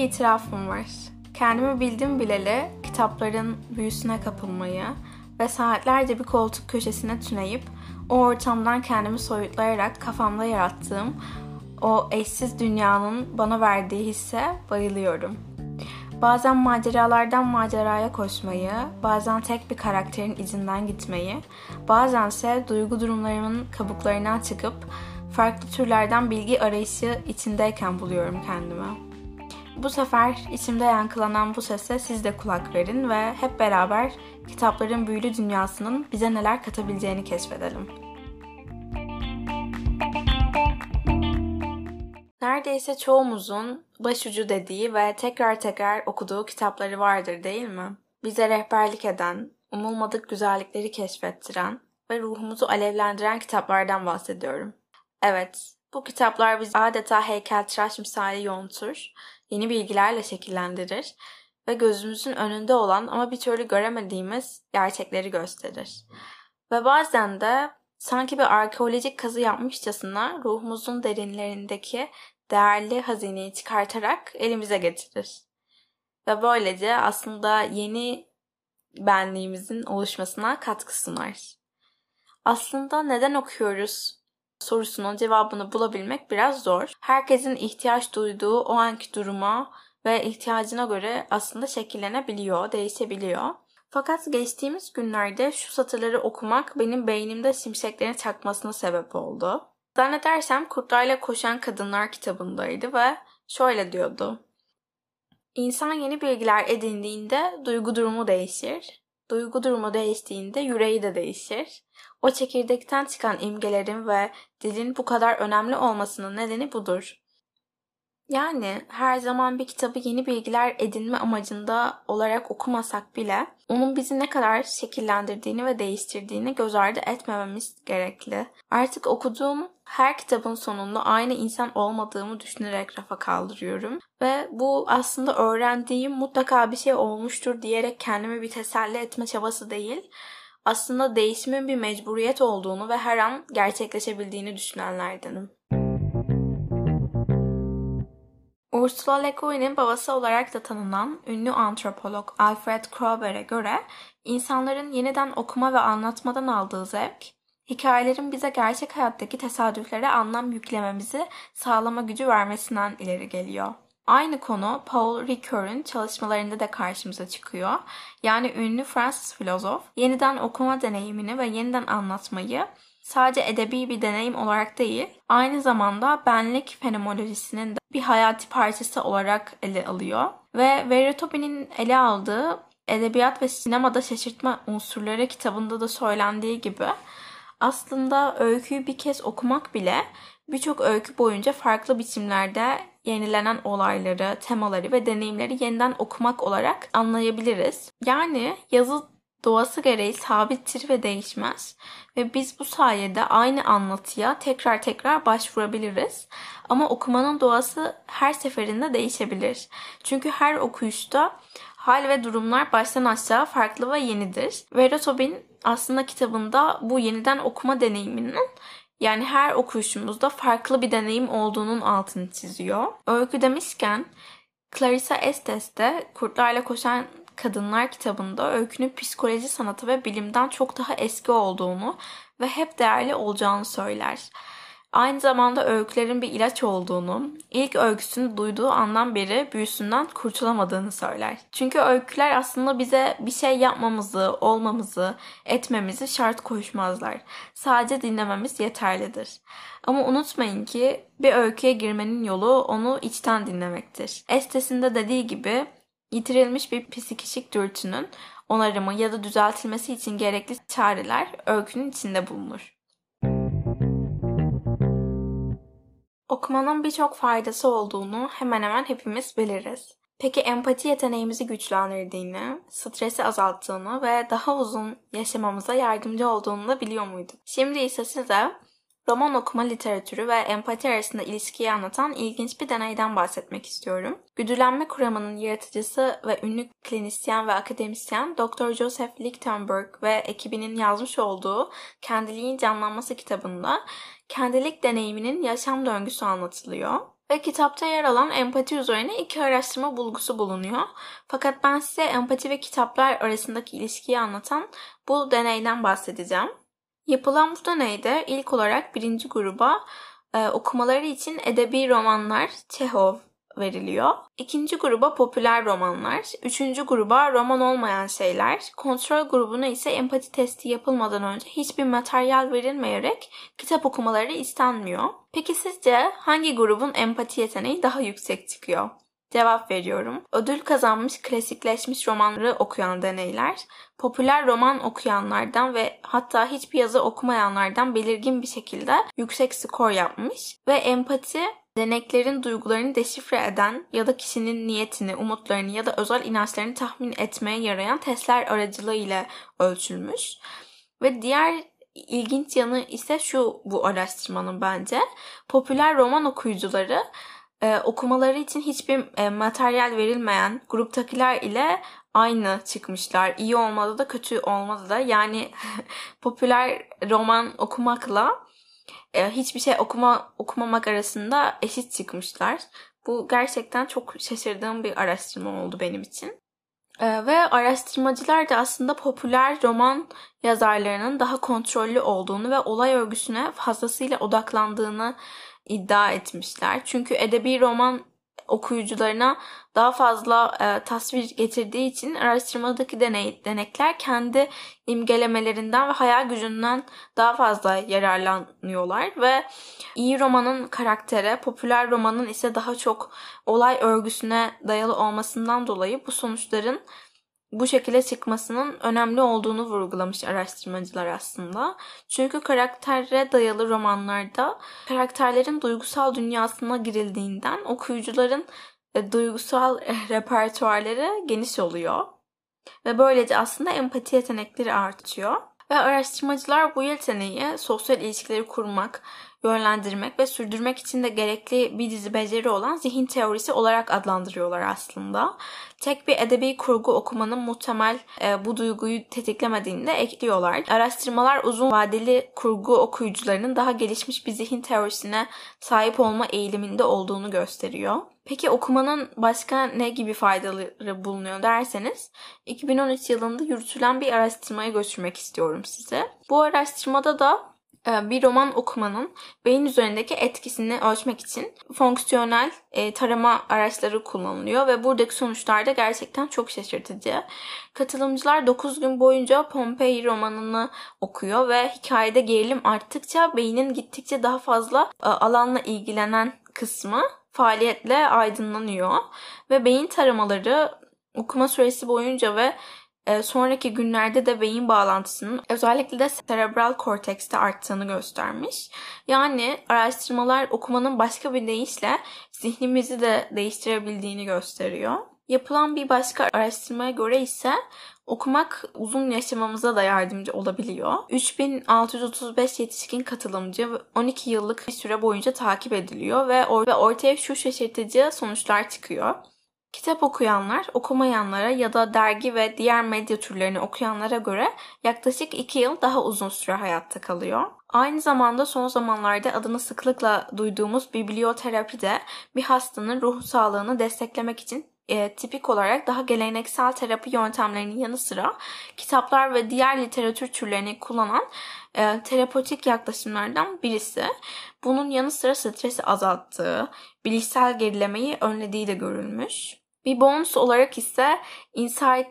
bir itirafım var. Kendimi bildim bileli kitapların büyüsüne kapılmayı ve saatlerce bir koltuk köşesine tüneyip o ortamdan kendimi soyutlayarak kafamda yarattığım o eşsiz dünyanın bana verdiği hisse bayılıyorum. Bazen maceralardan maceraya koşmayı, bazen tek bir karakterin izinden gitmeyi, bazense duygu durumlarımın kabuklarından çıkıp farklı türlerden bilgi arayışı içindeyken buluyorum kendimi. Bu sefer içimde yankılanan bu sese siz de kulak verin ve hep beraber kitapların büyülü dünyasının bize neler katabileceğini keşfedelim. Neredeyse çoğumuzun başucu dediği ve tekrar tekrar okuduğu kitapları vardır değil mi? Bize rehberlik eden, umulmadık güzellikleri keşfettiren ve ruhumuzu alevlendiren kitaplardan bahsediyorum. Evet, bu kitaplar bizi adeta heykeltıraş misali yontur yeni bilgilerle şekillendirir ve gözümüzün önünde olan ama bir türlü göremediğimiz gerçekleri gösterir. Ve bazen de sanki bir arkeolojik kazı yapmışçasına ruhumuzun derinlerindeki değerli hazineyi çıkartarak elimize getirir. Ve böylece aslında yeni benliğimizin oluşmasına katkı sunar. Aslında neden okuyoruz sorusunun cevabını bulabilmek biraz zor. Herkesin ihtiyaç duyduğu o anki duruma ve ihtiyacına göre aslında şekillenebiliyor, değişebiliyor. Fakat geçtiğimiz günlerde şu satırları okumak benim beynimde şimşeklerin çakmasına sebep oldu. Zannedersem Kurtlarla Koşan Kadınlar kitabındaydı ve şöyle diyordu. İnsan yeni bilgiler edindiğinde duygu durumu değişir. Duygu durumu değiştiğinde yüreği de değişir. O çekirdekten çıkan imgelerin ve dilin bu kadar önemli olmasının nedeni budur. Yani her zaman bir kitabı yeni bilgiler edinme amacında olarak okumasak bile onun bizi ne kadar şekillendirdiğini ve değiştirdiğini göz ardı etmememiz gerekli. Artık okuduğum her kitabın sonunda aynı insan olmadığımı düşünerek rafa kaldırıyorum. Ve bu aslında öğrendiğim mutlaka bir şey olmuştur diyerek kendimi bir teselli etme çabası değil aslında değişimin bir mecburiyet olduğunu ve her an gerçekleşebildiğini düşünenlerdenim. Ursula Le Guin'in babası olarak da tanınan ünlü antropolog Alfred Kroeber'e göre insanların yeniden okuma ve anlatmadan aldığı zevk, hikayelerin bize gerçek hayattaki tesadüflere anlam yüklememizi sağlama gücü vermesinden ileri geliyor. Aynı konu Paul Ricoeur'ün çalışmalarında da karşımıza çıkıyor. Yani ünlü Fransız filozof yeniden okuma deneyimini ve yeniden anlatmayı sadece edebi bir deneyim olarak değil, aynı zamanda benlik fenomenolojisinin de bir hayati parçası olarak ele alıyor. Ve Veritopi'nin ele aldığı edebiyat ve sinemada şaşırtma unsurları kitabında da söylendiği gibi aslında öyküyü bir kez okumak bile birçok öykü boyunca farklı biçimlerde yenilenen olayları, temaları ve deneyimleri yeniden okumak olarak anlayabiliriz. Yani yazı doğası gereği sabittir ve değişmez ve biz bu sayede aynı anlatıya tekrar tekrar başvurabiliriz. Ama okumanın doğası her seferinde değişebilir. Çünkü her okuyuşta hal ve durumlar baştan aşağı farklı ve yenidir. Vera Tobin aslında kitabında bu yeniden okuma deneyiminin yani her okuyuşumuzda farklı bir deneyim olduğunun altını çiziyor. Öykü demişken Clarissa Estes de Kurtlarla Koşan Kadınlar kitabında öykünün psikoloji sanatı ve bilimden çok daha eski olduğunu ve hep değerli olacağını söyler. Aynı zamanda öykülerin bir ilaç olduğunu, ilk öyküsünü duyduğu andan beri büyüsünden kurtulamadığını söyler. Çünkü öyküler aslında bize bir şey yapmamızı, olmamızı, etmemizi şart koşmazlar. Sadece dinlememiz yeterlidir. Ama unutmayın ki bir öyküye girmenin yolu onu içten dinlemektir. Estesinde dediği gibi yitirilmiş bir psikişik dürtünün onarımı ya da düzeltilmesi için gerekli çareler öykünün içinde bulunur. Okumanın birçok faydası olduğunu hemen hemen hepimiz biliriz. Peki empati yeteneğimizi güçlendirdiğini, stresi azalttığını ve daha uzun yaşamamıza yardımcı olduğunu da biliyor muyduk? Şimdi ise size roman okuma literatürü ve empati arasında ilişkiyi anlatan ilginç bir deneyden bahsetmek istiyorum. Güdülenme kuramının yaratıcısı ve ünlü klinisyen ve akademisyen Dr. Joseph Lichtenberg ve ekibinin yazmış olduğu Kendiliğin Canlanması kitabında kendilik deneyiminin yaşam döngüsü anlatılıyor. Ve kitapta yer alan empati üzerine iki araştırma bulgusu bulunuyor. Fakat ben size empati ve kitaplar arasındaki ilişkiyi anlatan bu deneyden bahsedeceğim. Yapılan bu deneyde ilk olarak birinci gruba e, okumaları için edebi romanlar Çehov veriliyor. İkinci gruba popüler romanlar, üçüncü gruba roman olmayan şeyler, kontrol grubuna ise empati testi yapılmadan önce hiçbir materyal verilmeyerek kitap okumaları istenmiyor. Peki sizce hangi grubun empati yeteneği daha yüksek çıkıyor? Cevap veriyorum. Ödül kazanmış klasikleşmiş romanları okuyan deneyler, popüler roman okuyanlardan ve hatta hiçbir yazı okumayanlardan belirgin bir şekilde yüksek skor yapmış ve empati deneklerin duygularını deşifre eden ya da kişinin niyetini, umutlarını ya da özel inançlarını tahmin etmeye yarayan testler aracılığıyla ölçülmüş. Ve diğer ilginç yanı ise şu bu araştırmanın bence. Popüler roman okuyucuları e, okumaları için hiçbir e, materyal verilmeyen gruptakiler ile aynı çıkmışlar. İyi olmadı da kötü olmadı da. Yani popüler roman okumakla e, hiçbir şey okuma okumamak arasında eşit çıkmışlar. Bu gerçekten çok şaşırdığım bir araştırma oldu benim için. E, ve araştırmacılar da aslında popüler roman yazarlarının daha kontrollü olduğunu ve olay örgüsüne fazlasıyla odaklandığını iddia etmişler. Çünkü edebi roman okuyucularına daha fazla e, tasvir getirdiği için araştırmadaki deney, denekler kendi imgelemelerinden ve hayal gücünden daha fazla yararlanıyorlar ve iyi romanın karaktere, popüler romanın ise daha çok olay örgüsüne dayalı olmasından dolayı bu sonuçların bu şekilde çıkmasının önemli olduğunu vurgulamış araştırmacılar aslında. Çünkü karaktere dayalı romanlarda karakterlerin duygusal dünyasına girildiğinden okuyucuların e, duygusal e, repertuarları geniş oluyor. Ve böylece aslında empati yetenekleri artıyor. Ve araştırmacılar bu yeteneği sosyal ilişkileri kurmak, yönlendirmek ve sürdürmek için de gerekli bir dizi beceri olan zihin teorisi olarak adlandırıyorlar aslında. Tek bir edebi kurgu okumanın muhtemel e, bu duyguyu tetiklemediğini de ekliyorlar. Araştırmalar uzun vadeli kurgu okuyucularının daha gelişmiş bir zihin teorisine sahip olma eğiliminde olduğunu gösteriyor. Peki okumanın başka ne gibi faydaları bulunuyor derseniz 2013 yılında yürütülen bir araştırmaya götürmek istiyorum size. Bu araştırmada da bir roman okumanın beyin üzerindeki etkisini ölçmek için fonksiyonel e, tarama araçları kullanılıyor ve buradaki sonuçlar da gerçekten çok şaşırtıcı. Katılımcılar 9 gün boyunca Pompei romanını okuyor ve hikayede gerilim arttıkça beynin gittikçe daha fazla e, alanla ilgilenen kısmı faaliyetle aydınlanıyor ve beyin taramaları okuma süresi boyunca ve e, sonraki günlerde de beyin bağlantısının özellikle de serebral kortekste arttığını göstermiş. Yani araştırmalar okumanın başka bir deyişle zihnimizi de değiştirebildiğini gösteriyor. Yapılan bir başka araştırmaya göre ise okumak uzun yaşamamıza da yardımcı olabiliyor. 3635 yetişkin katılımcı 12 yıllık bir süre boyunca takip ediliyor ve ortaya şu şaşırtıcı sonuçlar çıkıyor. Kitap okuyanlar, okumayanlara ya da dergi ve diğer medya türlerini okuyanlara göre yaklaşık 2 yıl daha uzun süre hayatta kalıyor. Aynı zamanda son zamanlarda adını sıklıkla duyduğumuz biblioterapi de bir hastanın ruh sağlığını desteklemek için e, tipik olarak daha geleneksel terapi yöntemlerinin yanı sıra kitaplar ve diğer literatür türlerini kullanan e, terapötik yaklaşımlardan birisi. Bunun yanı sıra stresi azalttığı, bilişsel gerilemeyi önlediği de görülmüş. Bir bonus olarak ise Inside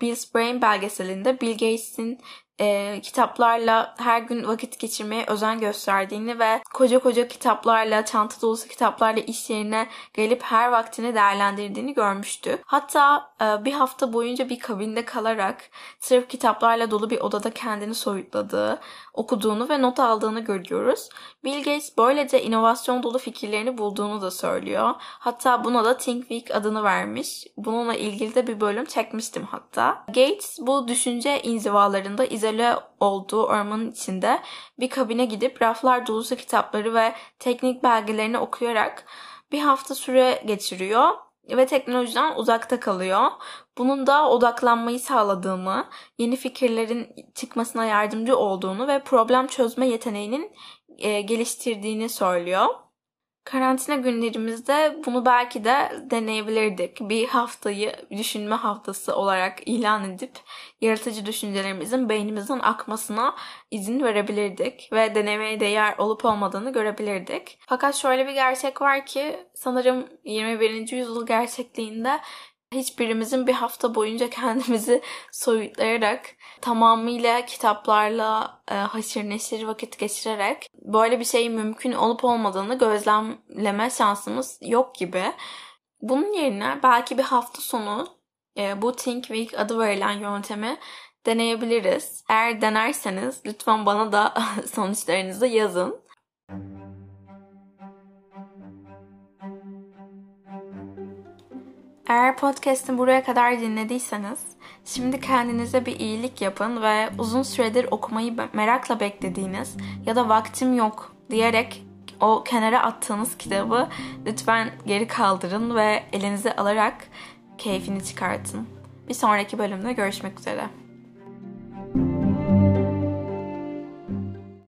Bill's Brain belgeselinde Bill Gates'in e, kitaplarla her gün vakit geçirmeye özen gösterdiğini ve koca koca kitaplarla, çanta dolusu kitaplarla iş yerine gelip her vaktini değerlendirdiğini görmüştük. Hatta e, bir hafta boyunca bir kabinde kalarak sırf kitaplarla dolu bir odada kendini soyutladığı, okuduğunu ve not aldığını görüyoruz. Bill Gates böylece inovasyon dolu fikirlerini bulduğunu da söylüyor. Hatta buna da Think Week adını vermiş. Bununla ilgili de bir bölüm çekmiştim hatta. Gates bu düşünce inzivalarında izole olduğu ormanın içinde bir kabine gidip raflar dolusu kitapları ve teknik belgelerini okuyarak bir hafta süre geçiriyor ve teknolojiden uzakta kalıyor. Bunun da odaklanmayı sağladığını, yeni fikirlerin çıkmasına yardımcı olduğunu ve problem çözme yeteneğinin e, geliştirdiğini söylüyor. Karantina günlerimizde bunu belki de deneyebilirdik. Bir haftayı düşünme haftası olarak ilan edip yaratıcı düşüncelerimizin beynimizden akmasına izin verebilirdik ve denemeye değer olup olmadığını görebilirdik. Fakat şöyle bir gerçek var ki sanırım 21. yüzyıl gerçekliğinde hiçbirimizin bir hafta boyunca kendimizi soyutlayarak tamamıyla kitaplarla e, haşır neşir vakit geçirerek böyle bir şeyin mümkün olup olmadığını gözlemleme şansımız yok gibi. Bunun yerine belki bir hafta sonu e, bu Think Week adı verilen yöntemi deneyebiliriz. Eğer denerseniz lütfen bana da sonuçlarınızı yazın. Eğer podcast'ı buraya kadar dinlediyseniz şimdi kendinize bir iyilik yapın ve uzun süredir okumayı merakla beklediğiniz ya da vaktim yok diyerek o kenara attığınız kitabı lütfen geri kaldırın ve elinize alarak keyfini çıkartın. Bir sonraki bölümde görüşmek üzere.